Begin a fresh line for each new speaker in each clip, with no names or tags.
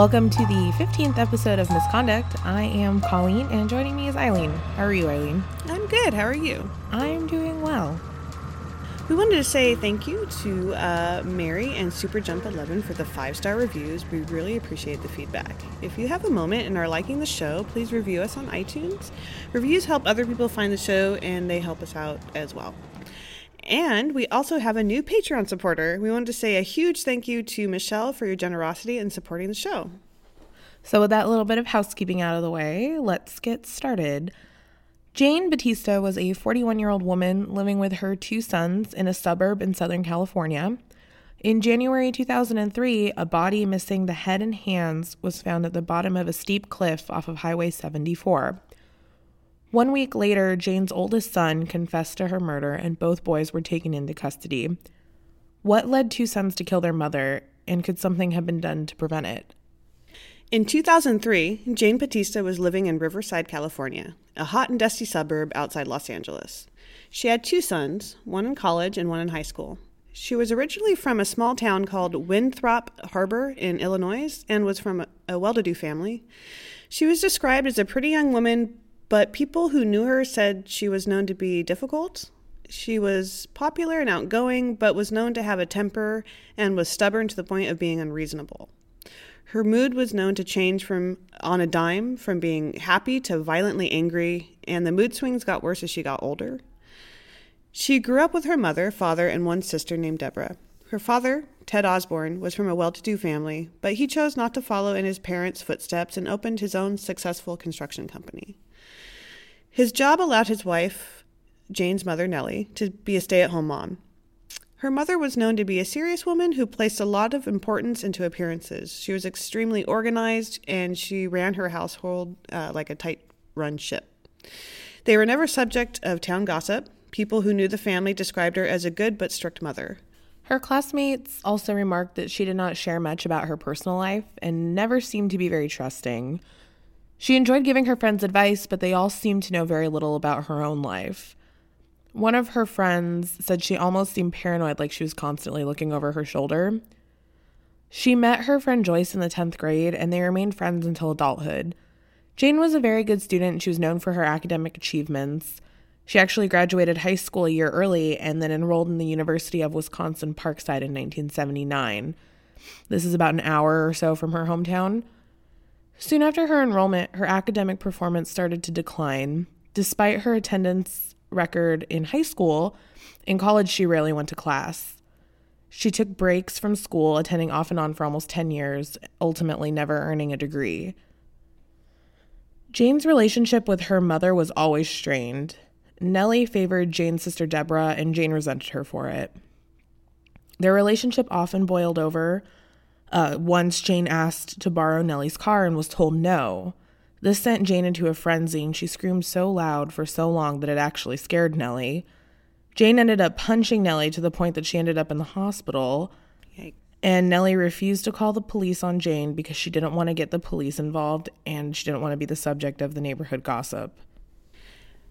Welcome to the 15th episode of Misconduct. I am Colleen, and joining me is Eileen. How are you, Eileen?
I'm good. How are you?
I'm doing well.
We wanted to say thank you to uh, Mary and Super Jump 11 for the five star reviews. We really appreciate the feedback. If you have a moment and are liking the show, please review us on iTunes. Reviews help other people find the show and they help us out as well. And we also have a new Patreon supporter. We wanted to say a huge thank you to Michelle for your generosity in supporting the show.
So, with that little bit of housekeeping out of the way, let's get started. Jane Bautista was a 41 year old woman living with her two sons in a suburb in Southern California. In January 2003, a body missing the head and hands was found at the bottom of a steep cliff off of Highway 74. One week later, Jane's oldest son confessed to her murder, and both boys were taken into custody. What led two sons to kill their mother, and could something have been done to prevent it?
In 2003, Jane Bautista was living in Riverside, California, a hot and dusty suburb outside Los Angeles. She had two sons, one in college and one in high school. She was originally from a small town called Winthrop Harbor in Illinois and was from a well to do family. She was described as a pretty young woman, but people who knew her said she was known to be difficult. She was popular and outgoing, but was known to have a temper and was stubborn to the point of being unreasonable. Her mood was known to change from on a dime from being happy to violently angry, and the mood swings got worse as she got older. She grew up with her mother, father, and one sister named Deborah. Her father, Ted Osborne, was from a well to do family, but he chose not to follow in his parents' footsteps and opened his own successful construction company. His job allowed his wife, Jane's mother, Nellie, to be a stay at home mom. Her mother was known to be a serious woman who placed a lot of importance into appearances. She was extremely organized and she ran her household uh, like a tight run ship. They were never subject of town gossip. People who knew the family described her as a good but strict mother.
Her classmates also remarked that she did not share much about her personal life and never seemed to be very trusting. She enjoyed giving her friends advice, but they all seemed to know very little about her own life. One of her friends said she almost seemed paranoid, like she was constantly looking over her shoulder. She met her friend Joyce in the 10th grade, and they remained friends until adulthood. Jane was a very good student. She was known for her academic achievements. She actually graduated high school a year early and then enrolled in the University of Wisconsin Parkside in 1979. This is about an hour or so from her hometown. Soon after her enrollment, her academic performance started to decline. Despite her attendance record in high school, in college she rarely went to class. She took breaks from school, attending off and on for almost 10 years, ultimately never earning a degree. Jane's relationship with her mother was always strained. Nellie favored Jane's sister Deborah, and Jane resented her for it. Their relationship often boiled over uh, once Jane asked to borrow Nellie's car and was told no. This sent Jane into a frenzy, and she screamed so loud for so long that it actually scared Nellie. Jane ended up punching Nellie to the point that she ended up in the hospital.
Yikes.
And Nellie refused to call the police on Jane because she didn't want to get the police involved and she didn't want to be the subject of the neighborhood gossip.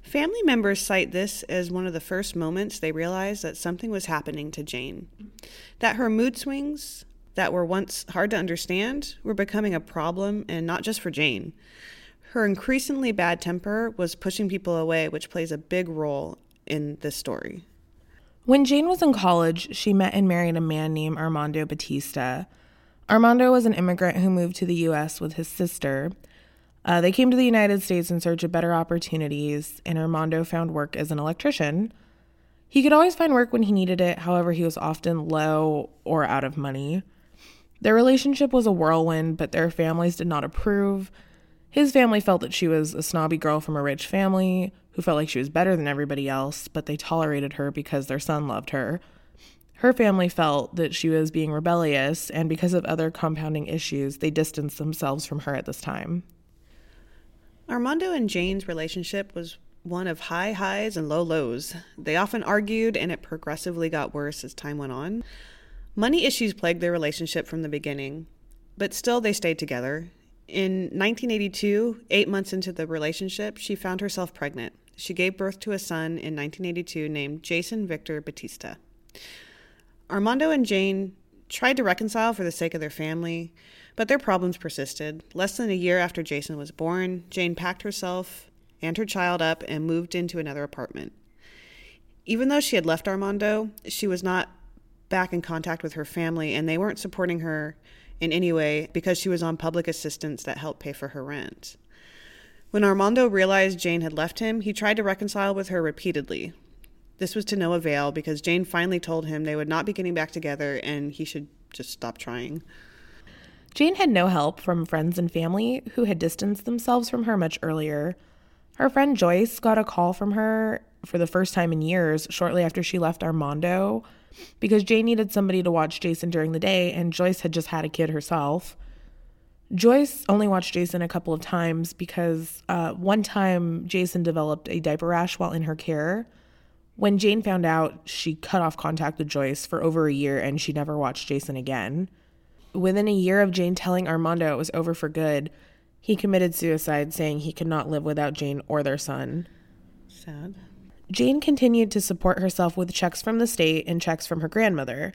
Family members cite this as one of the first moments they realized that something was happening to Jane. That her mood swings, that were once hard to understand were becoming a problem, and not just for Jane. Her increasingly bad temper was pushing people away, which plays a big role in this story.
When Jane was in college, she met and married a man named Armando Bautista. Armando was an immigrant who moved to the U.S. with his sister. Uh, they came to the United States in search of better opportunities, and Armando found work as an electrician. He could always find work when he needed it, however, he was often low or out of money. Their relationship was a whirlwind, but their families did not approve. His family felt that she was a snobby girl from a rich family who felt like she was better than everybody else, but they tolerated her because their son loved her. Her family felt that she was being rebellious, and because of other compounding issues, they distanced themselves from her at this time.
Armando and Jane's relationship was one of high highs and low lows. They often argued, and it progressively got worse as time went on. Money issues plagued their relationship from the beginning, but still they stayed together. In 1982, eight months into the relationship, she found herself pregnant. She gave birth to a son in 1982 named Jason Victor Bautista. Armando and Jane tried to reconcile for the sake of their family, but their problems persisted. Less than a year after Jason was born, Jane packed herself and her child up and moved into another apartment. Even though she had left Armando, she was not back in contact with her family, and they weren't supporting her in any way because she was on public assistance that helped pay for her rent. When Armando realized Jane had left him, he tried to reconcile with her repeatedly. This was to no avail because Jane finally told him they would not be getting back together and he should just stop trying.
Jane had no help from friends and family who had distanced themselves from her much earlier. Her friend Joyce got a call from her for the first time in years shortly after she left Armando because Jane needed somebody to watch Jason during the day and Joyce had just had a kid herself. Joyce only watched Jason a couple of times because uh, one time Jason developed a diaper rash while in her care. When Jane found out, she cut off contact with Joyce for over a year and she never watched Jason again. Within a year of Jane telling Armando it was over for good, he committed suicide, saying he could not live without Jane or their son.
Sad.
Jane continued to support herself with checks from the state and checks from her grandmother.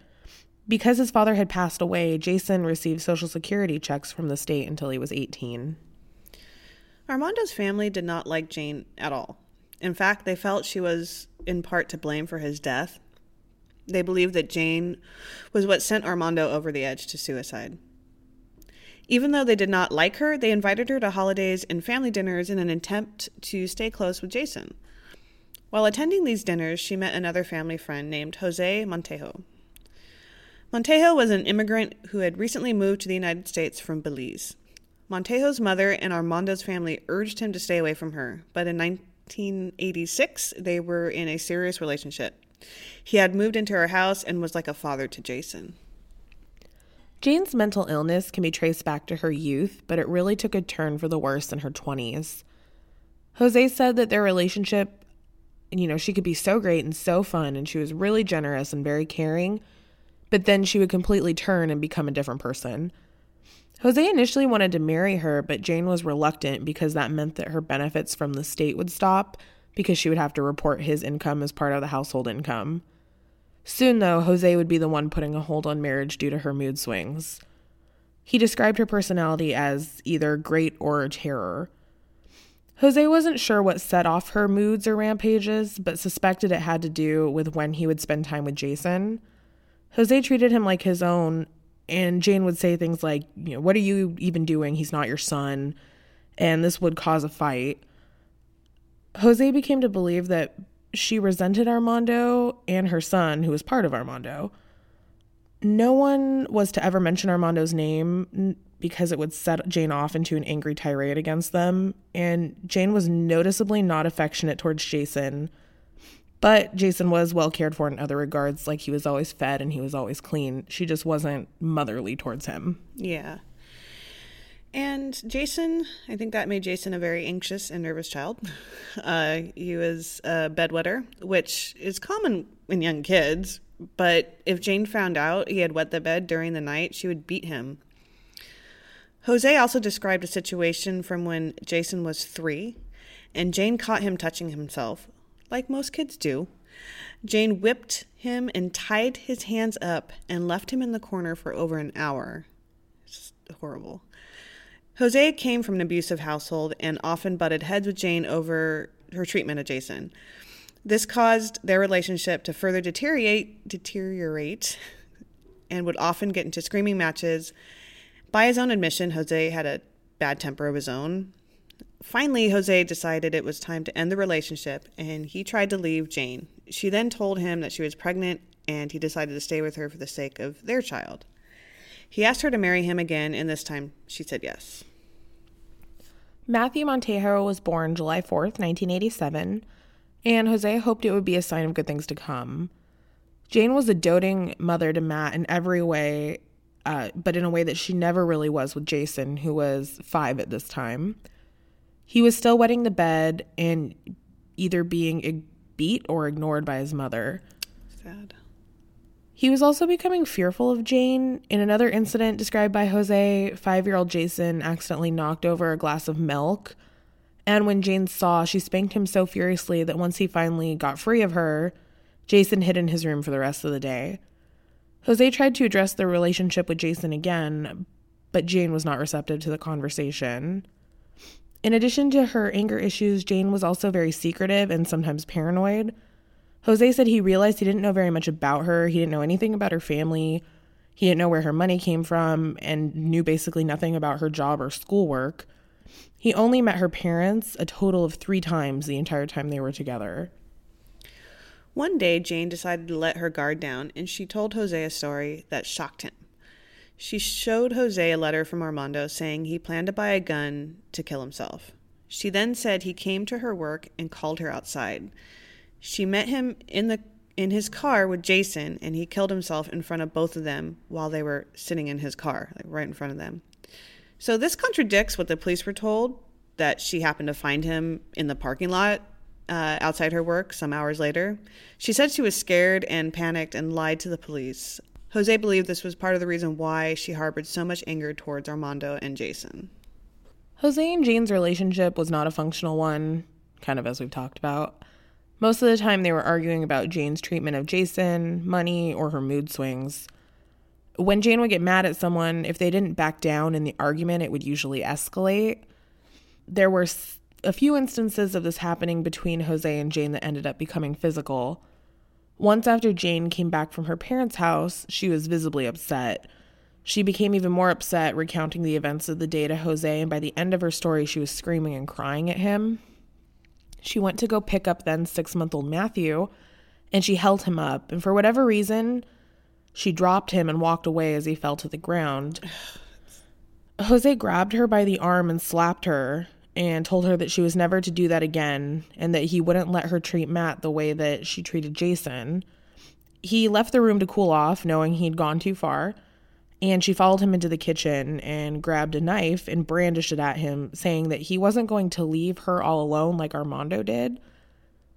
Because his father had passed away, Jason received Social Security checks from the state until he was 18.
Armando's family did not like Jane at all. In fact, they felt she was in part to blame for his death. They believed that Jane was what sent Armando over the edge to suicide. Even though they did not like her, they invited her to holidays and family dinners in an attempt to stay close with Jason. While attending these dinners, she met another family friend named Jose Montejo. Montejo was an immigrant who had recently moved to the United States from Belize. Montejo's mother and Armando's family urged him to stay away from her, but in 1986, they were in a serious relationship. He had moved into her house and was like a father to Jason.
Jane's mental illness can be traced back to her youth, but it really took a turn for the worse in her 20s. Jose said that their relationship, you know, she could be so great and so fun, and she was really generous and very caring, but then she would completely turn and become a different person. Jose initially wanted to marry her, but Jane was reluctant because that meant that her benefits from the state would stop because she would have to report his income as part of the household income. Soon, though, Jose would be the one putting a hold on marriage due to her mood swings. He described her personality as either great or a terror. Jose wasn't sure what set off her moods or rampages, but suspected it had to do with when he would spend time with Jason. Jose treated him like his own, and Jane would say things like, you know, what are you even doing? He's not your son. And this would cause a fight. Jose became to believe that she resented Armando and her son, who was part of Armando. No one was to ever mention Armando's name because it would set Jane off into an angry tirade against them. And Jane was noticeably not affectionate towards Jason but Jason was well cared for in other regards, like he was always fed and he was always clean. She just wasn't motherly towards him.
Yeah. And Jason, I think that made Jason a very anxious and nervous child. Uh, he was a bedwetter, which is common in young kids. But if Jane found out he had wet the bed during the night, she would beat him. Jose also described a situation from when Jason was three, and Jane caught him touching himself, like most kids do. Jane whipped him and tied his hands up and left him in the corner for over an hour. It's horrible. Jose came from an abusive household and often butted heads with Jane over her treatment of Jason. This caused their relationship to further deteriorate, deteriorate and would often get into screaming matches. By his own admission, Jose had a bad temper of his own. Finally, Jose decided it was time to end the relationship and he tried to leave Jane. She then told him that she was pregnant and he decided to stay with her for the sake of their child. He asked her to marry him again, and this time she said yes.
Matthew Montejo was born July 4th, 1987, and Jose hoped it would be a sign of good things to come. Jane was a doting mother to Matt in every way, uh, but in a way that she never really was with Jason, who was five at this time. He was still wetting the bed and either being beat or ignored by his mother.
Sad.
He was also becoming fearful of Jane. In another incident described by Jose, five year old Jason accidentally knocked over a glass of milk. And when Jane saw, she spanked him so furiously that once he finally got free of her, Jason hid in his room for the rest of the day. Jose tried to address their relationship with Jason again, but Jane was not receptive to the conversation. In addition to her anger issues, Jane was also very secretive and sometimes paranoid. Jose said he realized he didn't know very much about her. He didn't know anything about her family. He didn't know where her money came from and knew basically nothing about her job or schoolwork. He only met her parents a total of three times the entire time they were together.
One day, Jane decided to let her guard down and she told Jose a story that shocked him. She showed Jose a letter from Armando saying he planned to buy a gun to kill himself. She then said he came to her work and called her outside. She met him in the in his car with Jason and he killed himself in front of both of them while they were sitting in his car, like right in front of them. So this contradicts what the police were told that she happened to find him in the parking lot uh, outside her work some hours later. She said she was scared and panicked and lied to the police. Jose believed this was part of the reason why she harbored so much anger towards Armando and Jason.
Jose and Jane's relationship was not a functional one, kind of as we've talked about. Most of the time, they were arguing about Jane's treatment of Jason, money, or her mood swings. When Jane would get mad at someone, if they didn't back down in the argument, it would usually escalate. There were a few instances of this happening between Jose and Jane that ended up becoming physical. Once after Jane came back from her parents' house, she was visibly upset. She became even more upset, recounting the events of the day to Jose, and by the end of her story, she was screaming and crying at him. She went to go pick up then six month old Matthew, and she held him up. And for whatever reason, she dropped him and walked away as he fell to the ground. Jose grabbed her by the arm and slapped her and told her that she was never to do that again and that he wouldn't let her treat Matt the way that she treated Jason. He left the room to cool off, knowing he'd gone too far, and she followed him into the kitchen and grabbed a knife and brandished it at him, saying that he wasn't going to leave her all alone like Armando did.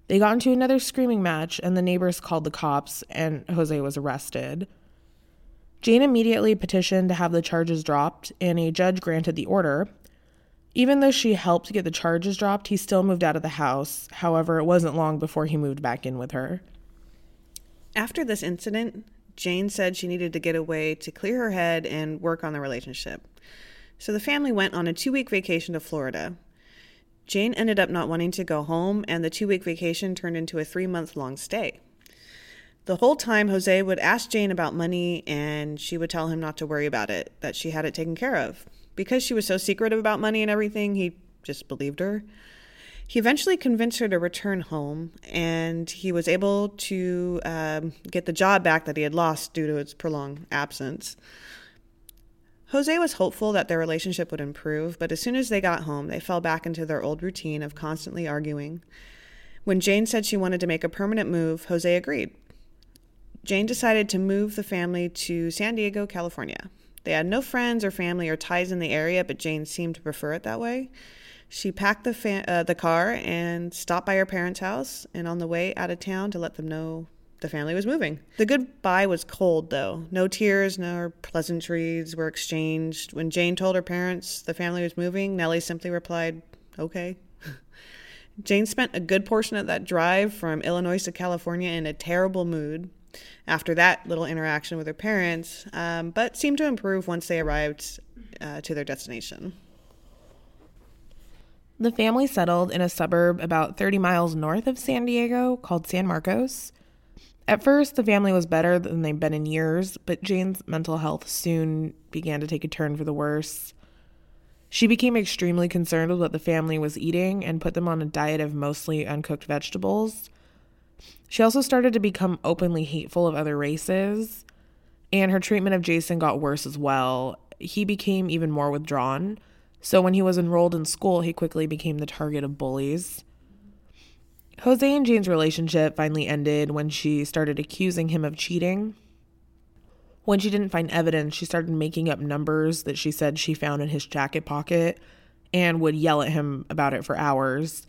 They got into another screaming match, and the neighbors called the cops, and Jose was arrested. Jane immediately petitioned to have the charges dropped, and a judge granted the order. Even though she helped get the charges dropped, he still moved out of the house. However, it wasn't long before he moved back in with her.
After this incident, Jane said she needed to get away to clear her head and work on the relationship. So the family went on a two week vacation to Florida. Jane ended up not wanting to go home, and the two week vacation turned into a three month long stay. The whole time, Jose would ask Jane about money, and she would tell him not to worry about it, that she had it taken care of. Because she was so secretive about money and everything, he just believed her. He eventually convinced her to return home, and he was able to um, get the job back that he had lost due to its prolonged absence. Jose was hopeful that their relationship would improve, but as soon as they got home, they fell back into their old routine of constantly arguing. When Jane said she wanted to make a permanent move, Jose agreed. Jane decided to move the family to San Diego, California. They had no friends or family or ties in the area, but Jane seemed to prefer it that way. She packed the fa- uh, the car and stopped by her parents' house, and on the way out of town to let them know the family was moving. The goodbye was cold, though. No tears, no pleasantries were exchanged. When Jane told her parents the family was moving, Nellie simply replied, "Okay." Jane spent a good portion of that drive from Illinois to California in a terrible mood after that little interaction with her parents, um, but seemed to improve once they arrived uh, to their destination.
The family settled in a suburb about 30 miles north of San Diego called San Marcos. At first, the family was better than they'd been in years, but Jane's mental health soon began to take a turn for the worse. She became extremely concerned with what the family was eating and put them on a diet of mostly uncooked vegetables. She also started to become openly hateful of other races, and her treatment of Jason got worse as well. He became even more withdrawn, so when he was enrolled in school, he quickly became the target of bullies. Jose and Jane's relationship finally ended when she started accusing him of cheating. When she didn't find evidence, she started making up numbers that she said she found in his jacket pocket and would yell at him about it for hours.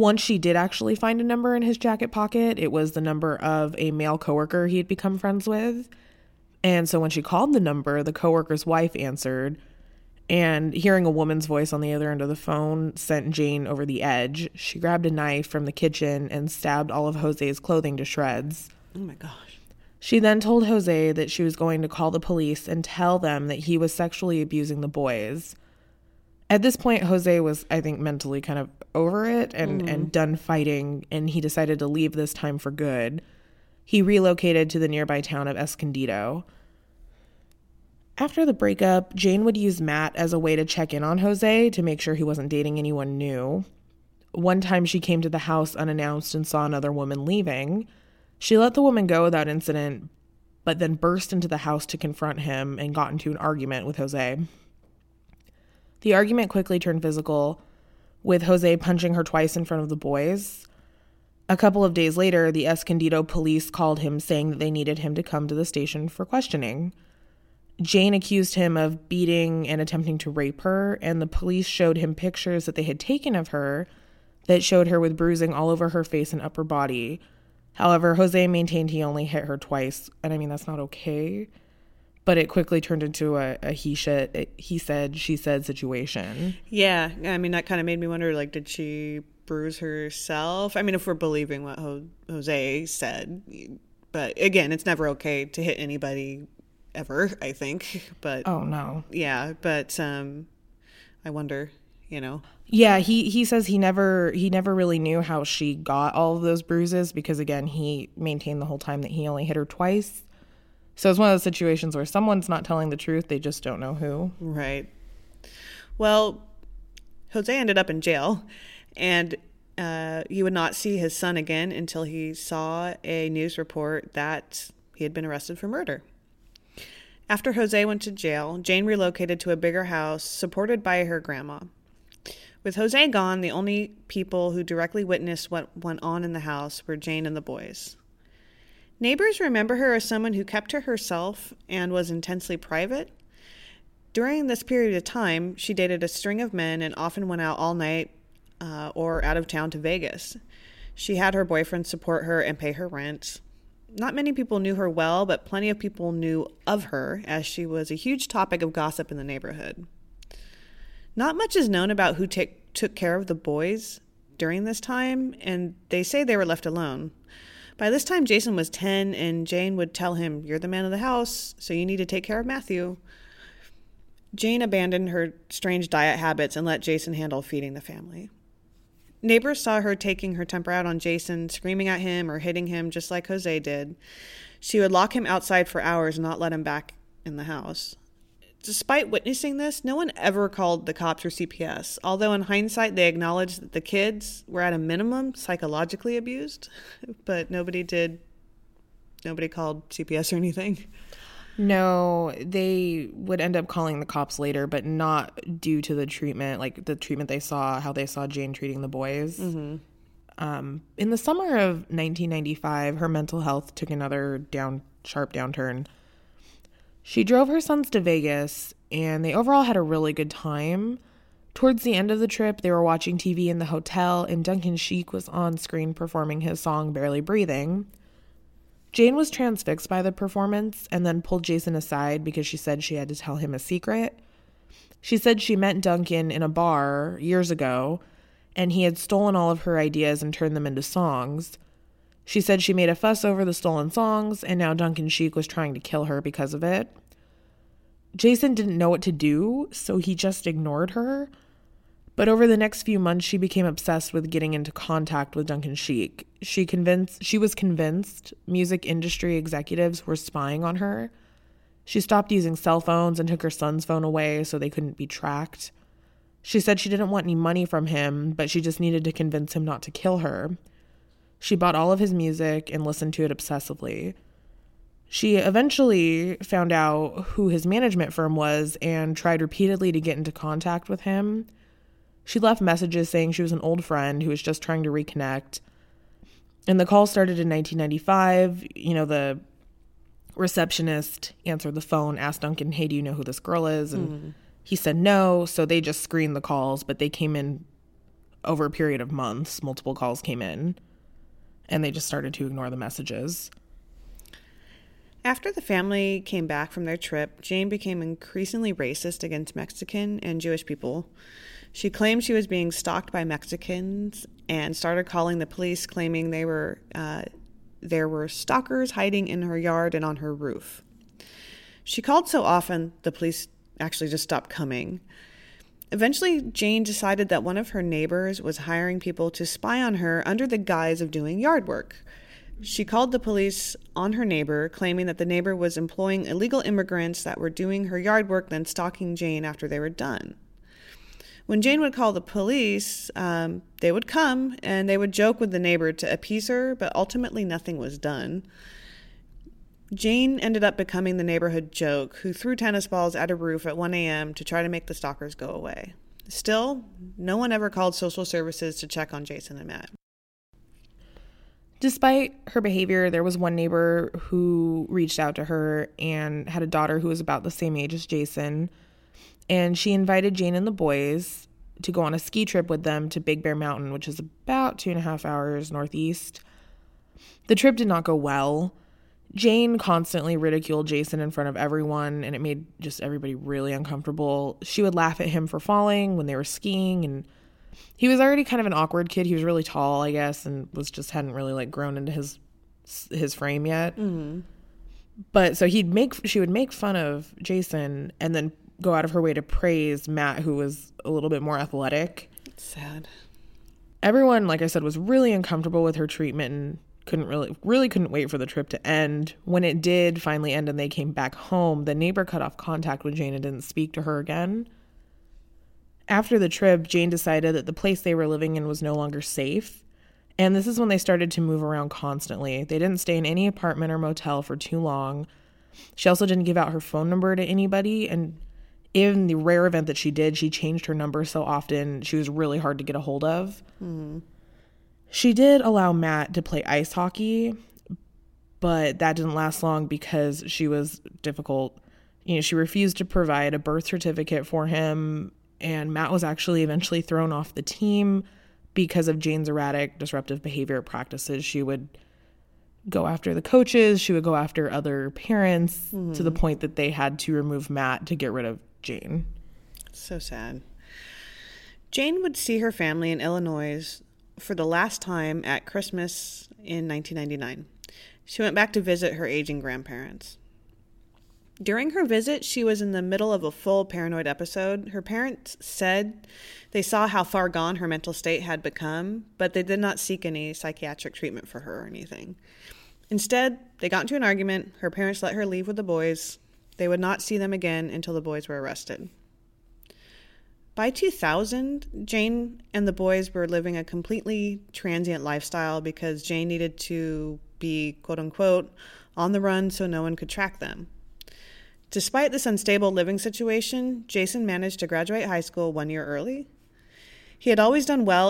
Once she did actually find a number in his jacket pocket, it was the number of a male coworker he had become friends with. And so when she called the number, the coworker's wife answered, and hearing a woman's voice on the other end of the phone sent Jane over the edge. She grabbed a knife from the kitchen and stabbed all of Jose's clothing to shreds.
Oh my gosh.
She then told Jose that she was going to call the police and tell them that he was sexually abusing the boys. At this point, Jose was, I think, mentally kind of over it and, mm. and done fighting, and he decided to leave this time for good. He relocated to the nearby town of Escondido. After the breakup, Jane would use Matt as a way to check in on Jose to make sure he wasn't dating anyone new. One time she came to the house unannounced and saw another woman leaving. She let the woman go without incident, but then burst into the house to confront him and got into an argument with Jose. The argument quickly turned physical, with Jose punching her twice in front of the boys. A couple of days later, the Escondido police called him saying that they needed him to come to the station for questioning. Jane accused him of beating and attempting to rape her, and the police showed him pictures that they had taken of her that showed her with bruising all over her face and upper body. However, Jose maintained he only hit her twice, and I mean, that's not okay. But it quickly turned into a, a he said, he said, she said situation.
Yeah, I mean, that kind of made me wonder like, did she bruise herself? I mean, if we're believing what Jose said, but again, it's never okay to hit anybody ever, I think. But
oh no,
yeah. But um, I wonder, you know.
Yeah, he he says he never he never really knew how she got all of those bruises because again he maintained the whole time that he only hit her twice. So it's one of those situations where someone's not telling the truth, they just don't know who.
Right. Well, Jose ended up in jail, and uh, he would not see his son again until he saw a news report that he had been arrested for murder. After Jose went to jail, Jane relocated to a bigger house supported by her grandma. With Jose gone, the only people who directly witnessed what went on in the house were Jane and the boys. Neighbors remember her as someone who kept to herself and was intensely private. During this period of time, she dated a string of men and often went out all night uh, or out of town to Vegas. She had her boyfriend support her and pay her rent. Not many people knew her well, but plenty of people knew of her, as she was a huge topic of gossip in the neighborhood. Not much is known about who take, took care of the boys during this time, and they say they were left alone. By this time, Jason was 10, and Jane would tell him, You're the man of the house, so you need to take care of Matthew. Jane abandoned her strange diet habits and let Jason handle feeding the family. Neighbors saw her taking her temper out on Jason, screaming at him or hitting him just like Jose did. She would lock him outside for hours and not let him back in the house. Despite witnessing this, no one ever called the cops or CPS, although in hindsight they acknowledged that the kids were at a minimum psychologically abused, but nobody did nobody called CPS or anything.
No, they would end up calling the cops later, but not due to the treatment, like the treatment they saw, how they saw Jane treating the boys. Mm-hmm. Um, in the summer of 1995, her mental health took another down sharp downturn. She drove her sons to Vegas, and they overall had a really good time. Towards the end of the trip, they were watching TV in the hotel, and Duncan Sheik was on screen performing his song Barely Breathing. Jane was transfixed by the performance and then pulled Jason aside because she said she had to tell him a secret. She said she met Duncan in a bar years ago and he had stolen all of her ideas and turned them into songs. She said she made a fuss over the stolen songs and now Duncan Sheik was trying to kill her because of it. Jason didn't know what to do, so he just ignored her. But over the next few months, she became obsessed with getting into contact with Duncan Sheik. She convinced she was convinced music industry executives were spying on her. She stopped using cell phones and took her son's phone away so they couldn't be tracked. She said she didn't want any money from him, but she just needed to convince him not to kill her. She bought all of his music and listened to it obsessively. She eventually found out who his management firm was and tried repeatedly to get into contact with him. She left messages saying she was an old friend who was just trying to reconnect. And the call started in 1995. You know, the receptionist answered the phone, asked Duncan, Hey, do you know who this girl is? And mm. he said no. So they just screened the calls, but they came in over a period of months. Multiple calls came in, and they just started to ignore the messages.
After the family came back from their trip, Jane became increasingly racist against Mexican and Jewish people. She claimed she was being stalked by Mexicans and started calling the police, claiming they were uh, there were stalkers hiding in her yard and on her roof. She called so often, the police actually just stopped coming. Eventually, Jane decided that one of her neighbors was hiring people to spy on her under the guise of doing yard work. She called the police on her neighbor, claiming that the neighbor was employing illegal immigrants that were doing her yard work, then stalking Jane after they were done. When Jane would call the police, um, they would come and they would joke with the neighbor to appease her, but ultimately nothing was done. Jane ended up becoming the neighborhood joke who threw tennis balls at a roof at 1 a.m. to try to make the stalkers go away. Still, no one ever called social services to check on Jason and Matt.
Despite her behavior, there was one neighbor who reached out to her and had a daughter who was about the same age as Jason and she invited Jane and the boys to go on a ski trip with them to Big Bear Mountain, which is about two and a half hours northeast. The trip did not go well. Jane constantly ridiculed Jason in front of everyone, and it made just everybody really uncomfortable. She would laugh at him for falling when they were skiing, and he was already kind of an awkward kid. He was really tall, I guess, and was just hadn't really like grown into his his frame yet. Mm-hmm. But so he'd make she would make fun of Jason, and then go out of her way to praise Matt, who was a little bit more athletic.
It's sad.
Everyone, like I said, was really uncomfortable with her treatment and couldn't really really couldn't wait for the trip to end. When it did finally end and they came back home, the neighbor cut off contact with Jane and didn't speak to her again. After the trip, Jane decided that the place they were living in was no longer safe. And this is when they started to move around constantly. They didn't stay in any apartment or motel for too long. She also didn't give out her phone number to anybody and in the rare event that she did, she changed her number so often she was really hard to get a hold of. Mm-hmm. She did allow Matt to play ice hockey, but that didn't last long because she was difficult. You know, she refused to provide a birth certificate for him, and Matt was actually eventually thrown off the team because of Jane's erratic, disruptive behavior practices. She would go after the coaches, she would go after other parents mm-hmm. to the mm-hmm. point that they had to remove Matt to get rid of Jane.
So sad. Jane would see her family in Illinois for the last time at Christmas in 1999. She went back to visit her aging grandparents. During her visit, she was in the middle of a full paranoid episode. Her parents said they saw how far gone her mental state had become, but they did not seek any psychiatric treatment for her or anything. Instead, they got into an argument. Her parents let her leave with the boys. They would not see them again until the boys were arrested. By 2000, Jane and the boys were living a completely transient lifestyle because Jane needed to be, quote unquote, on the run so no one could track them. Despite this unstable living situation, Jason managed to graduate high school one year early. He had always done well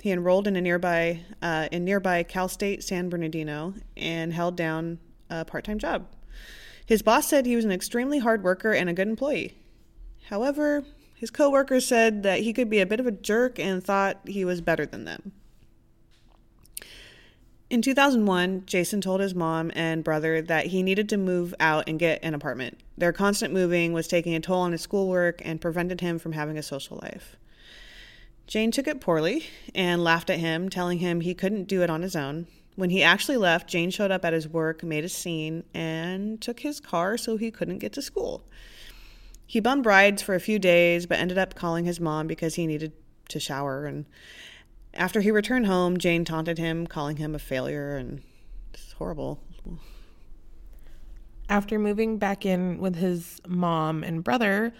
He enrolled in a nearby uh, in nearby Cal State San Bernardino and held down a part-time job. His boss said he was an extremely hard worker and a good employee. However, his coworkers said that he could be a bit of a jerk and thought he was better than them. In 2001, Jason told his mom and brother that he needed to move out and get an apartment. Their constant moving was taking a toll on his schoolwork and prevented him from having a social life. Jane took it poorly and laughed at him, telling him he couldn't do it on his own. When he actually left, Jane showed up at his work, made a scene, and took his car so he couldn't get to school. He bummed rides for a few days, but ended up calling his mom because he needed to shower. And after he returned home, Jane taunted him, calling him a failure, and it's horrible.
After moving back in with his mom and brother,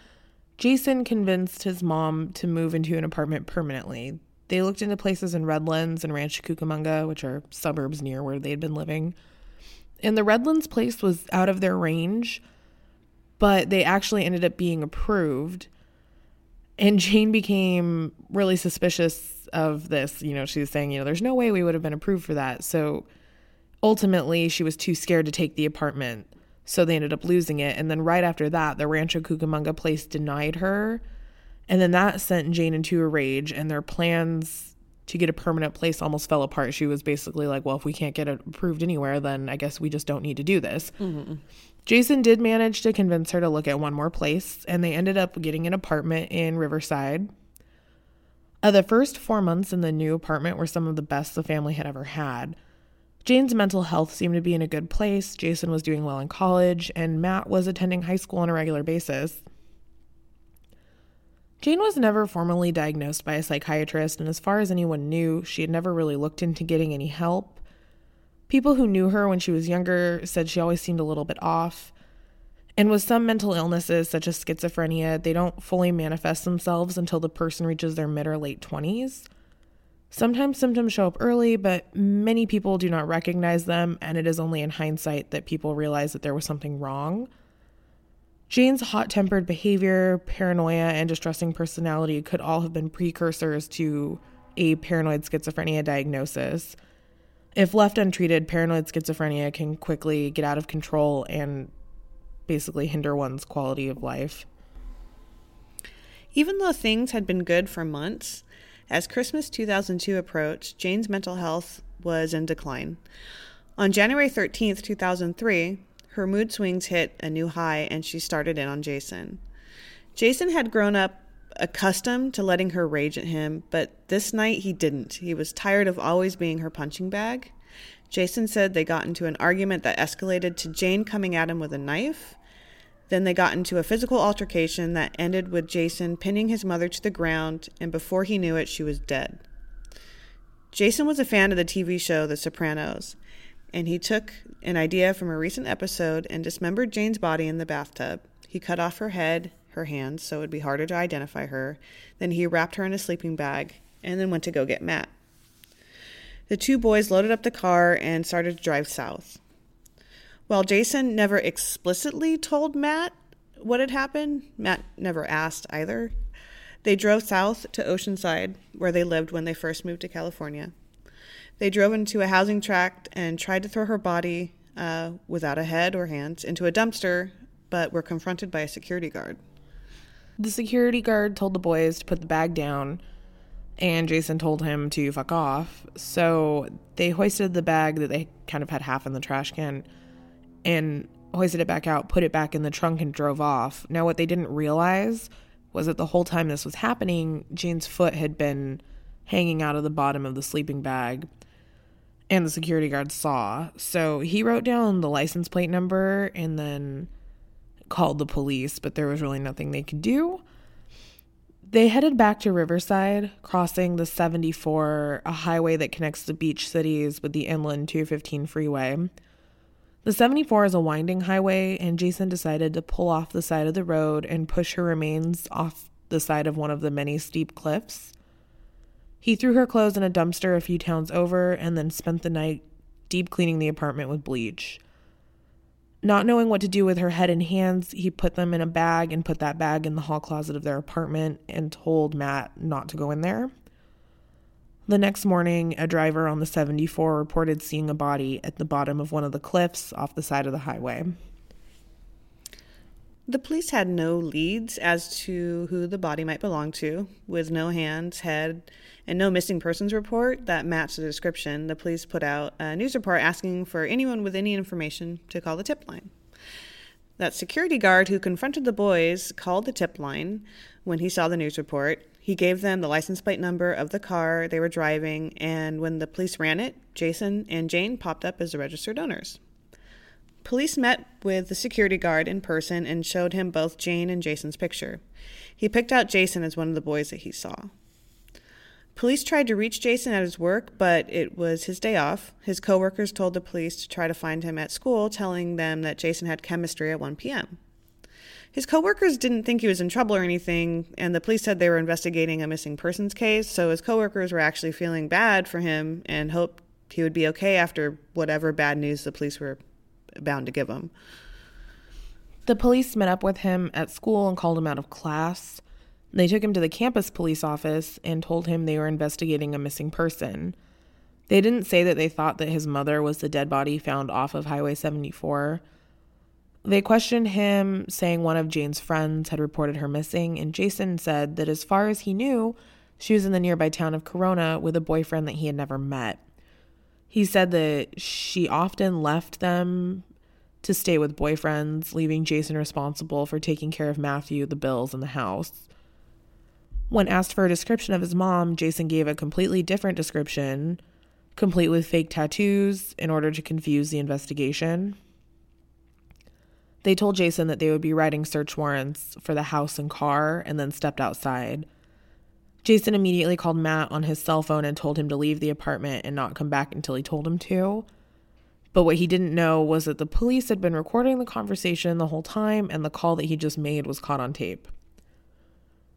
Jason convinced his mom to move into an apartment permanently. They looked into places in Redlands and Rancho Cucamonga, which are suburbs near where they had been living. And the Redlands place was out of their range, but they actually ended up being approved. And Jane became really suspicious of this. You know, she was saying, you know, there's no way we would have been approved for that. So ultimately, she was too scared to take the apartment so they ended up losing it. And then right after that, the Rancho Cucamonga place denied her. And then that sent Jane into a rage, and their plans to get a permanent place almost fell apart. She was basically like, Well, if we can't get it approved anywhere, then I guess we just don't need to do this. Mm-hmm. Jason did manage to convince her to look at one more place, and they ended up getting an apartment in Riverside. Uh, the first four months in the new apartment were some of the best the family had ever had. Jane's mental health seemed to be in a good place. Jason was doing well in college, and Matt was attending high school on a regular basis. Jane was never formally diagnosed by a psychiatrist, and as far as anyone knew, she had never really looked into getting any help. People who knew her when she was younger said she always seemed a little bit off. And with some mental illnesses, such as schizophrenia, they don't fully manifest themselves until the person reaches their mid or late 20s. Sometimes symptoms show up early, but many people do not recognize them, and it is only in hindsight that people realize that there was something wrong. Jane's hot tempered behavior, paranoia, and distressing personality could all have been precursors to a paranoid schizophrenia diagnosis. If left untreated, paranoid schizophrenia can quickly get out of control and basically hinder one's quality of life.
Even though things had been good for months, as Christmas 2002 approached, Jane's mental health was in decline. On January 13, 2003, her mood swings hit a new high and she started in on Jason. Jason had grown up accustomed to letting her rage at him, but this night he didn't. He was tired of always being her punching bag. Jason said they got into an argument that escalated to Jane coming at him with a knife. Then they got into a physical altercation that ended with Jason pinning his mother to the ground, and before he knew it, she was dead. Jason was a fan of the TV show The Sopranos, and he took an idea from a recent episode and dismembered Jane's body in the bathtub. He cut off her head, her hands, so it would be harder to identify her. Then he wrapped her in a sleeping bag and then went to go get Matt. The two boys loaded up the car and started to drive south. While Jason never explicitly told Matt what had happened, Matt never asked either. They drove south to Oceanside, where they lived when they first moved to California. They drove into a housing tract and tried to throw her body, uh, without a head or hands, into a dumpster, but were confronted by a security guard.
The security guard told the boys to put the bag down, and Jason told him to fuck off. So they hoisted the bag that they kind of had half in the trash can and hoisted it back out, put it back in the trunk, and drove off. Now, what they didn't realize was that the whole time this was happening, Jane's foot had been hanging out of the bottom of the sleeping bag, and the security guard saw. So he wrote down the license plate number and then called the police, but there was really nothing they could do. They headed back to Riverside, crossing the 74, a highway that connects the beach cities with the inland 215 freeway. The 74 is a winding highway, and Jason decided to pull off the side of the road and push her remains off the side of one of the many steep cliffs. He threw her clothes in a dumpster a few towns over and then spent the night deep cleaning the apartment with bleach. Not knowing what to do with her head and hands, he put them in a bag and put that bag in the hall closet of their apartment and told Matt not to go in there. The next morning, a driver on the 74 reported seeing a body at the bottom of one of the cliffs off the side of the highway.
The police had no leads as to who the body might belong to. With no hands, head, and no missing persons report that matched the description, the police put out a news report asking for anyone with any information to call the tip line. That security guard who confronted the boys called the tip line when he saw the news report. He gave them the license plate number of the car they were driving, and when the police ran it, Jason and Jane popped up as the registered owners. Police met with the security guard in person and showed him both Jane and Jason's picture. He picked out Jason as one of the boys that he saw. Police tried to reach Jason at his work, but it was his day off. His coworkers told the police to try to find him at school, telling them that Jason had chemistry at 1 p.m. His coworkers didn't think he was in trouble or anything, and the police said they were investigating a missing persons case, so his coworkers were actually feeling bad for him and hoped he would be okay after whatever bad news the police were bound to give him.
The police met up with him at school and called him out of class. They took him to the campus police office and told him they were investigating a missing person. They didn't say that they thought that his mother was the dead body found off of Highway 74. They questioned him, saying one of Jane's friends had reported her missing, and Jason said that as far as he knew, she was in the nearby town of Corona with a boyfriend that he had never met. He said that she often left them to stay with boyfriends, leaving Jason responsible for taking care of Matthew, the bills, and the house. When asked for a description of his mom, Jason gave a completely different description, complete with fake tattoos, in order to confuse the investigation. They told Jason that they would be writing search warrants for the house and car and then stepped outside. Jason immediately called Matt on his cell phone and told him to leave the apartment and not come back until he told him to. But what he didn't know was that the police had been recording the conversation the whole time and the call that he just made was caught on tape.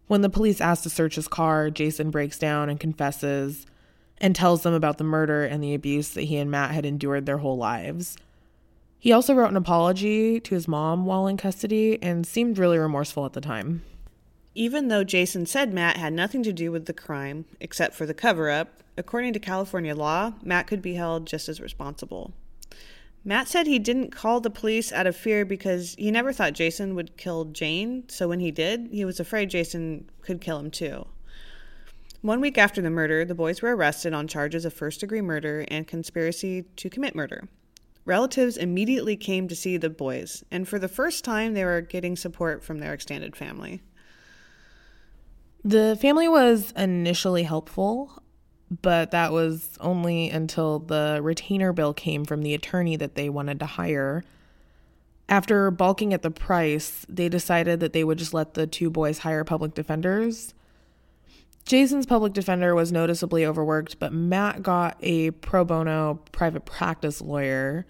When the police asked to search his car, Jason breaks down and confesses and tells them about the murder and the abuse that he and Matt had endured their whole lives. He also wrote an apology to his mom while in custody and seemed really remorseful at the time.
Even though Jason said Matt had nothing to do with the crime except for the cover up, according to California law, Matt could be held just as responsible. Matt said he didn't call the police out of fear because he never thought Jason would kill Jane, so when he did, he was afraid Jason could kill him too. One week after the murder, the boys were arrested on charges of first degree murder and conspiracy to commit murder. Relatives immediately came to see the boys, and for the first time, they were getting support from their extended family.
The family was initially helpful, but that was only until the retainer bill came from the attorney that they wanted to hire. After balking at the price, they decided that they would just let the two boys hire public defenders. Jason's public defender was noticeably overworked, but Matt got a pro bono private practice lawyer.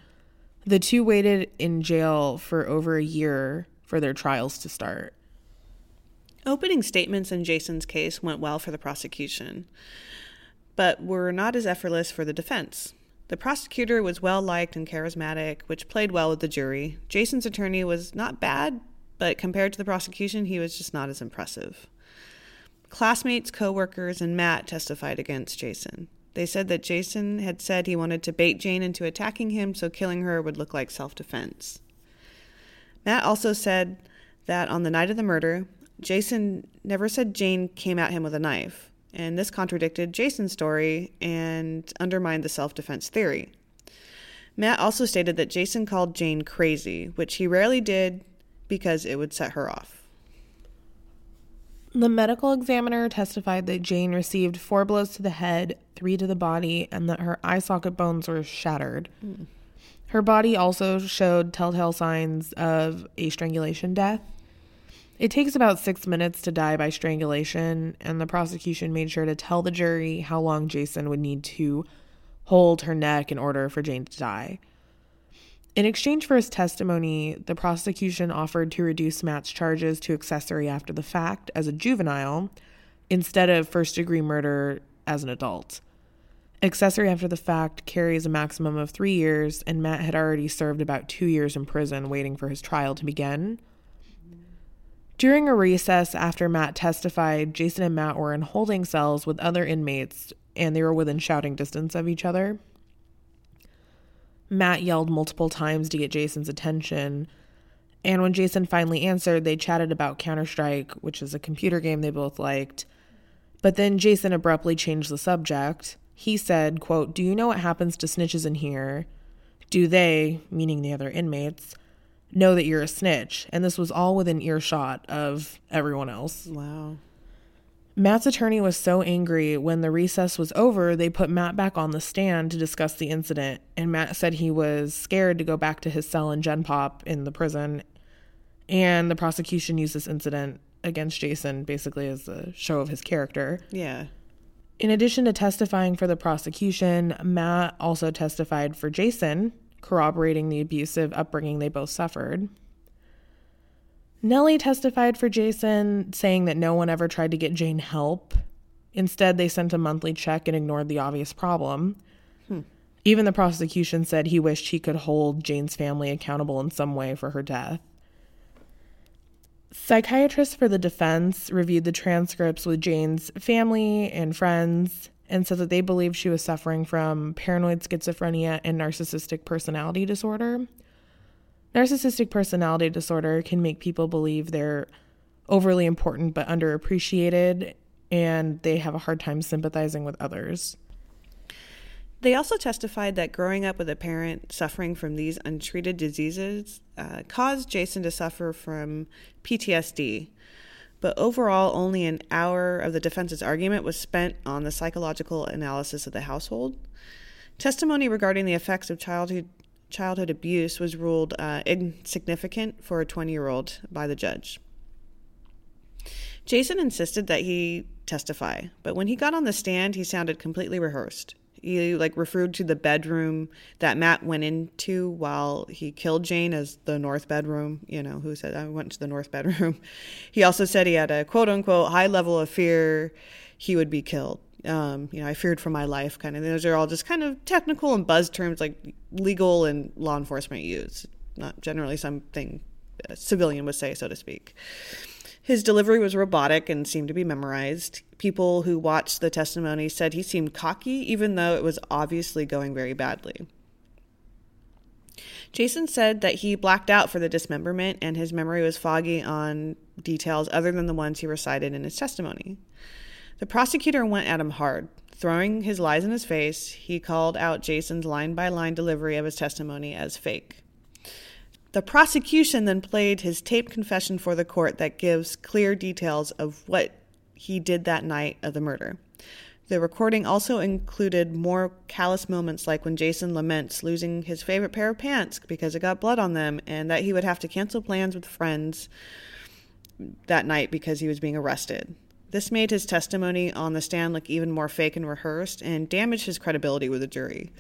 The two waited in jail for over a year for their trials to start.
Opening statements in Jason's case went well for the prosecution, but were not as effortless for the defense. The prosecutor was well liked and charismatic, which played well with the jury. Jason's attorney was not bad, but compared to the prosecution, he was just not as impressive. Classmates, coworkers, and Matt testified against Jason. They said that Jason had said he wanted to bait Jane into attacking him so killing her would look like self defense. Matt also said that on the night of the murder, Jason never said Jane came at him with a knife. and this contradicted Jason's story and undermined the self defense theory. Matt also stated that Jason called Jane crazy, which he rarely did because it would set her off.
The medical examiner testified that Jane received four blows to the head, three to the body, and that her eye socket bones were shattered. Mm. Her body also showed telltale signs of a strangulation death. It takes about six minutes to die by strangulation, and the prosecution made sure to tell the jury how long Jason would need to hold her neck in order for Jane to die. In exchange for his testimony, the prosecution offered to reduce Matt's charges to accessory after the fact as a juvenile instead of first degree murder as an adult. Accessory after the fact carries a maximum of three years, and Matt had already served about two years in prison waiting for his trial to begin. During a recess after Matt testified, Jason and Matt were in holding cells with other inmates, and they were within shouting distance of each other. Matt yelled multiple times to get Jason's attention. And when Jason finally answered, they chatted about Counter Strike, which is a computer game they both liked. But then Jason abruptly changed the subject. He said, quote, Do you know what happens to snitches in here? Do they, meaning the other inmates, know that you're a snitch? And this was all within earshot of everyone else.
Wow.
Matt's attorney was so angry when the recess was over, they put Matt back on the stand to discuss the incident. And Matt said he was scared to go back to his cell in Gen Pop in the prison. And the prosecution used this incident against Jason basically as a show of his character.
Yeah.
In addition to testifying for the prosecution, Matt also testified for Jason, corroborating the abusive upbringing they both suffered. Nellie testified for Jason, saying that no one ever tried to get Jane help. Instead, they sent a monthly check and ignored the obvious problem. Hmm. Even the prosecution said he wished he could hold Jane's family accountable in some way for her death. Psychiatrists for the defense reviewed the transcripts with Jane's family and friends and said that they believed she was suffering from paranoid schizophrenia and narcissistic personality disorder. Narcissistic personality disorder can make people believe they're overly important but underappreciated, and they have a hard time sympathizing with others.
They also testified that growing up with a parent suffering from these untreated diseases uh, caused Jason to suffer from PTSD. But overall, only an hour of the defense's argument was spent on the psychological analysis of the household. Testimony regarding the effects of childhood childhood abuse was ruled uh, insignificant for a 20 year old by the judge. Jason insisted that he testify, but when he got on the stand, he sounded completely rehearsed. He like referred to the bedroom that Matt went into while he killed Jane as the north bedroom. You know, who said I went to the north bedroom. He also said he had a quote unquote high level of fear he would be killed. Um, you know, I feared for my life, kind of. Those are all just kind of technical and buzz terms like legal and law enforcement use, not generally something a civilian would say, so to speak. His delivery was robotic and seemed to be memorized. People who watched the testimony said he seemed cocky, even though it was obviously going very badly. Jason said that he blacked out for the dismemberment and his memory was foggy on details other than the ones he recited in his testimony. The prosecutor went at him hard. Throwing his lies in his face, he called out Jason's line by line delivery of his testimony as fake. The prosecution then played his tape confession for the court that gives clear details of what he did that night of the murder. The recording also included more callous moments like when Jason laments losing his favorite pair of pants because it got blood on them and that he would have to cancel plans with friends that night because he was being arrested. This made his testimony on the stand look even more fake and rehearsed and damaged his credibility with the jury.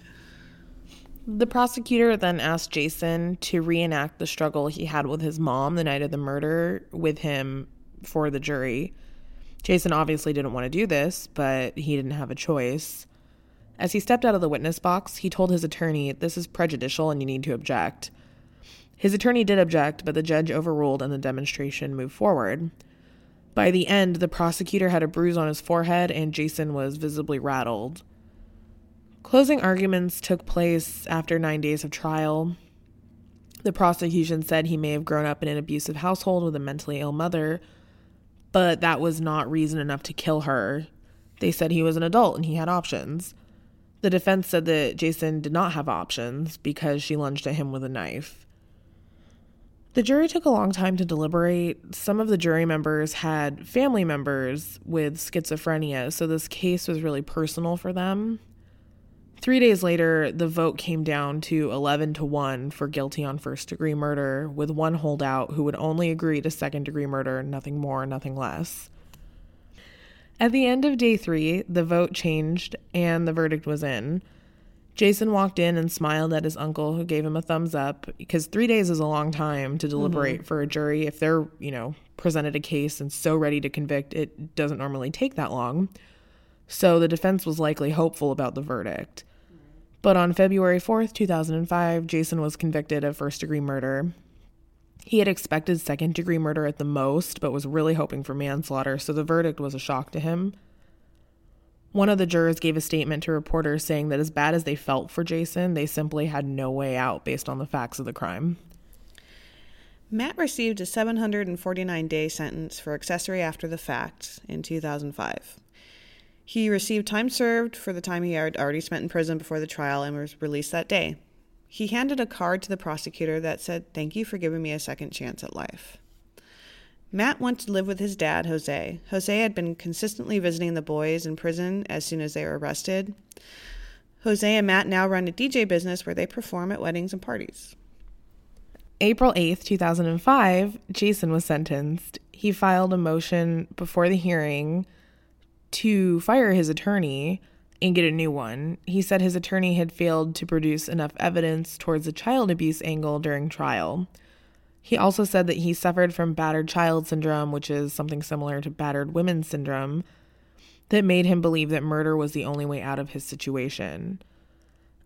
The prosecutor then asked Jason to reenact the struggle he had with his mom the night of the murder with him for the jury. Jason obviously didn't want to do this, but he didn't have a choice. As he stepped out of the witness box, he told his attorney, This is prejudicial and you need to object. His attorney did object, but the judge overruled and the demonstration moved forward. By the end, the prosecutor had a bruise on his forehead and Jason was visibly rattled. Closing arguments took place after nine days of trial. The prosecution said he may have grown up in an abusive household with a mentally ill mother, but that was not reason enough to kill her. They said he was an adult and he had options. The defense said that Jason did not have options because she lunged at him with a knife. The jury took a long time to deliberate. Some of the jury members had family members with schizophrenia, so this case was really personal for them. Three days later, the vote came down to 11 to 1 for guilty on first degree murder, with one holdout who would only agree to second degree murder, nothing more, nothing less. At the end of day three, the vote changed and the verdict was in. Jason walked in and smiled at his uncle, who gave him a thumbs up because three days is a long time to deliberate mm-hmm. for a jury. If they're, you know, presented a case and so ready to convict, it doesn't normally take that long. So the defense was likely hopeful about the verdict. But on February 4th, 2005, Jason was convicted of first degree murder. He had expected second degree murder at the most, but was really hoping for manslaughter, so the verdict was a shock to him. One of the jurors gave a statement to reporters saying that as bad as they felt for Jason, they simply had no way out based on the facts of the crime.
Matt received a 749 day sentence for accessory after the fact in 2005. He received time served for the time he had already spent in prison before the trial and was released that day. He handed a card to the prosecutor that said, Thank you for giving me a second chance at life. Matt went to live with his dad, Jose. Jose had been consistently visiting the boys in prison as soon as they were arrested. Jose and Matt now run a DJ business where they perform at weddings and parties.
April 8th, 2005, Jason was sentenced. He filed a motion before the hearing to fire his attorney and get a new one. He said his attorney had failed to produce enough evidence towards the child abuse angle during trial. He also said that he suffered from battered child syndrome, which is something similar to battered women syndrome, that made him believe that murder was the only way out of his situation.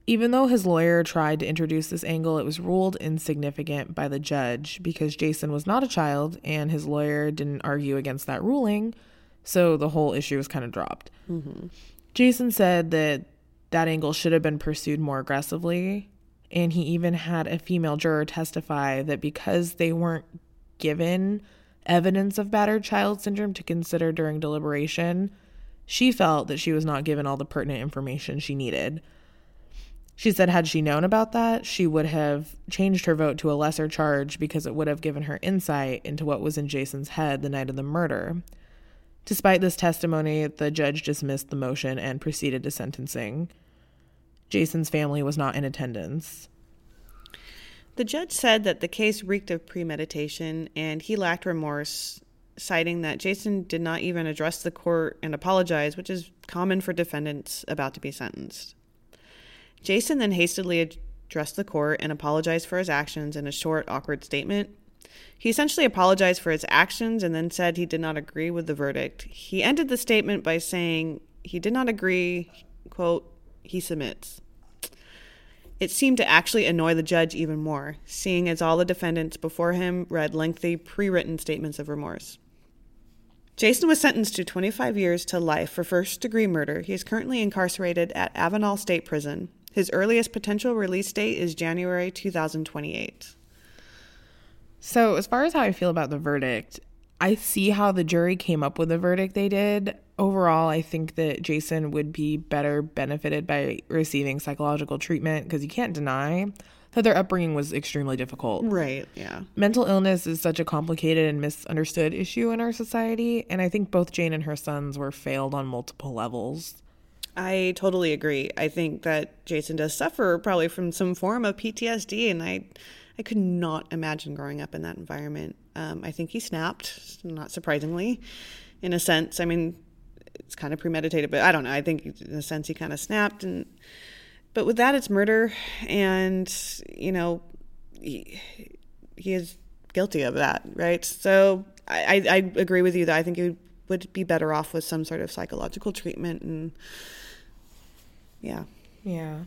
Even though his lawyer tried to introduce this angle, it was ruled insignificant by the judge because Jason was not a child and his lawyer didn't argue against that ruling, so the whole issue was kind of dropped. Mm-hmm. Jason said that that angle should have been pursued more aggressively. And he even had a female juror testify that because they weren't given evidence of battered child syndrome to consider during deliberation, she felt that she was not given all the pertinent information she needed. She said, had she known about that, she would have changed her vote to a lesser charge because it would have given her insight into what was in Jason's head the night of the murder. Despite this testimony, the judge dismissed the motion and proceeded to sentencing. Jason's family was not in attendance.
The judge said that the case reeked of premeditation and he lacked remorse, citing that Jason did not even address the court and apologize, which is common for defendants about to be sentenced. Jason then hastily addressed the court and apologized for his actions in a short, awkward statement. He essentially apologized for his actions and then said he did not agree with the verdict. He ended the statement by saying he did not agree, quote, he submits. It seemed to actually annoy the judge even more, seeing as all the defendants before him read lengthy, pre written statements of remorse. Jason was sentenced to 25 years to life for first degree murder. He is currently incarcerated at Avenal State Prison. His earliest potential release date is January 2028.
So, as far as how I feel about the verdict, I see how the jury came up with the verdict they did. Overall, I think that Jason would be better benefited by receiving psychological treatment because you can't deny that their upbringing was extremely difficult.
Right, yeah.
Mental illness is such a complicated and misunderstood issue in our society, and I think both Jane and her sons were failed on multiple levels.
I totally agree. I think that Jason does suffer probably from some form of PTSD, and I I could not imagine growing up in that environment. Um, I think he snapped, not surprisingly, in a sense. I mean, it's kind of premeditated, but I don't know. I think in a sense he kind of snapped, and but with that, it's murder, and you know, he, he is guilty of that, right? So I, I, I agree with you that I think he would be better off with some sort of psychological treatment, and yeah,
yeah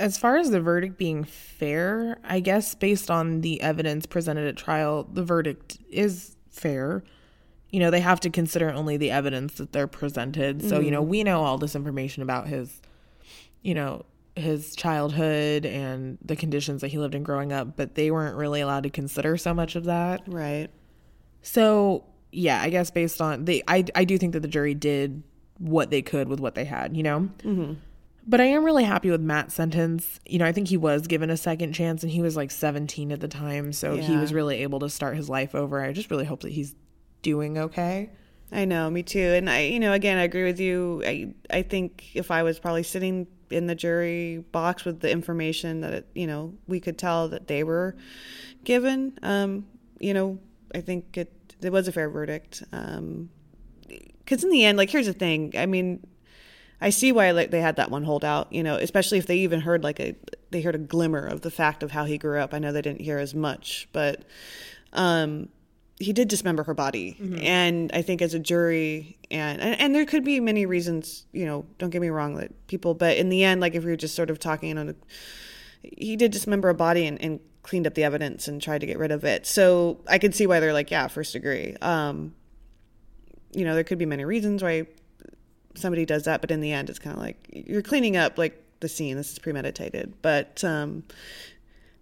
as far as the verdict being fair, I guess based on the evidence presented at trial, the verdict is fair. You know, they have to consider only the evidence that they're presented. So, mm-hmm. you know, mm-hmm. we know all this information about his, you know, his childhood and the conditions that he lived in growing up, but they weren't really allowed to consider so much of that.
Right.
So, yeah, I guess based on the I I do think that the jury did what they could with what they had, you know? Mm-hmm. But I am really happy with Matt's sentence. You know, I think he was given a second chance and he was like 17 at the time. So he was really able to start his life over. I just really hope that he's doing okay.
I know, me too. And I, you know, again, I agree with you. I, I think if I was probably sitting in the jury box with the information that, you know, we could tell that they were given, um, you know, I think it, it was a fair verdict. Um, cause in the end, like, here's the thing. I mean, I see why like they had that one holdout, you know, especially if they even heard like a they heard a glimmer of the fact of how he grew up. I know they didn't hear as much, but um he did dismember her body. And I think as a jury and, and and there could be many reasons, you know, don't get me wrong that people but in the end like if we were just sort of talking on a he did dismember a body and, and cleaned up the evidence and tried to get rid of it. So I could see why they're like, yeah, first degree. Um you know, there could be many reasons why somebody does that, but in the end, it's kind of like you're cleaning up like the scene. This is premeditated, but um,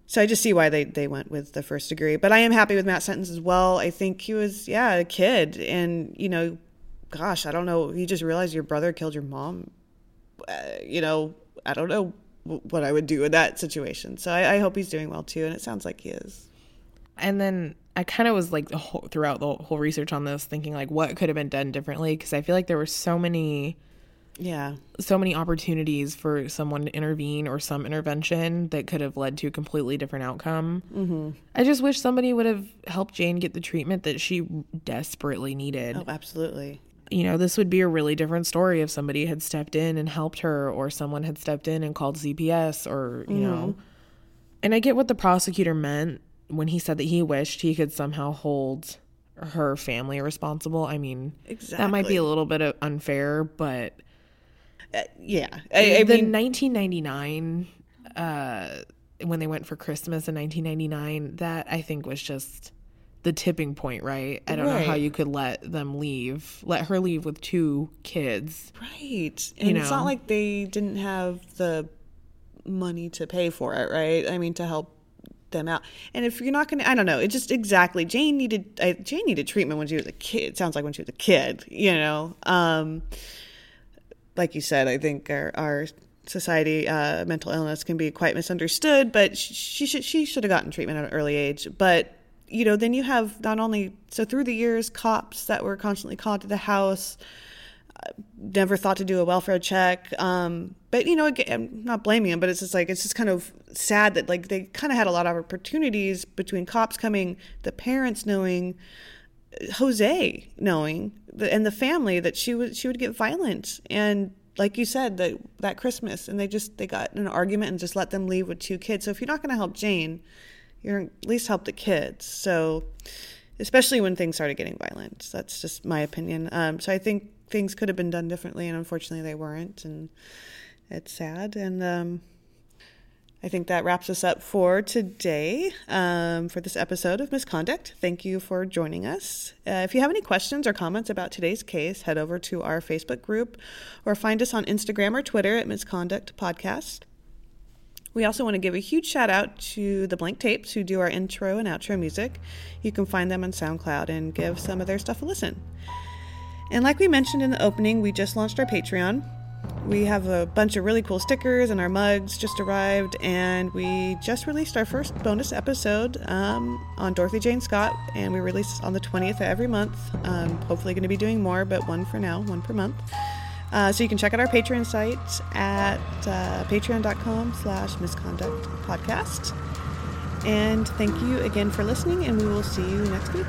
so I just see why they they went with the first degree. But I am happy with Matt's sentence as well. I think he was yeah a kid, and you know, gosh, I don't know. You just realized your brother killed your mom. Uh, you know, I don't know what I would do in that situation. So I, I hope he's doing well too, and it sounds like he is.
And then I kind of was like the whole, throughout the whole research on this thinking like what could have been done differently because I feel like there were so many
Yeah,
so many opportunities for someone to intervene or some intervention that could have led to a completely different outcome. Mm-hmm. I just wish somebody would have helped Jane get the treatment that she desperately needed.
oh, absolutely.
You know, this would be a really different story if somebody had stepped in and helped her or someone had stepped in and called CPS or, you know. And I get what the prosecutor meant when he said that he wished he could somehow hold her family responsible. I mean, that might be a little bit of unfair, but
Yeah, I, I
the
mean,
1999 uh when they went for christmas in 1999 that i think was just the tipping point right i don't know how you could let them leave let her leave with two kids
Right. And it's
know?
not like they didn't have the money to pay for it, right? I mean, to help them out. And if you're not going to, I don't know, it just exactly. Jane needed, I, Jane needed treatment when she was a kid. It sounds like when she was a kid, you know? Um, like you said, I think our, our society, uh, mental illness can be quite misunderstood, but sh- she should, she should have gotten treatment at an early age. But, you know, then you have not only, so through the years, cops that were constantly called to the house, never thought to do a welfare check. Um, but you know, again, I'm not blaming him, but it's just like it's just kind of sad that like they kind of had a lot of opportunities between cops coming, the parents knowing, Jose knowing, and the family that she would she would get violent and. Like you said, that that Christmas, and they just they got an argument and just let them leave with two kids. So if you're not going to help Jane, you're at least help the kids. So, especially when things started getting violent. That's just my opinion. Um, so I think things could have been done differently, and unfortunately they weren't, and it's sad. And um, I think that wraps us up for today um, for this episode of Misconduct. Thank you for joining us. Uh, if you have any questions or comments about today's case, head over to our Facebook group or find us on Instagram or Twitter at Misconduct Podcast. We also want to give a huge shout out to the Blank Tapes who do our intro and outro music. You can find them on SoundCloud and give some of their stuff a listen. And like we mentioned in the opening, we just launched our Patreon. We have a bunch of really cool stickers, and our mugs just arrived. And we just released our first bonus episode um, on Dorothy Jane Scott, and we release on the 20th of every month. Um, hopefully, going to be doing more, but one for now, one per month. Uh, so you can check out our Patreon site at uh, patreon.com slash misconduct podcast. And thank you again for listening, and we will see you next week.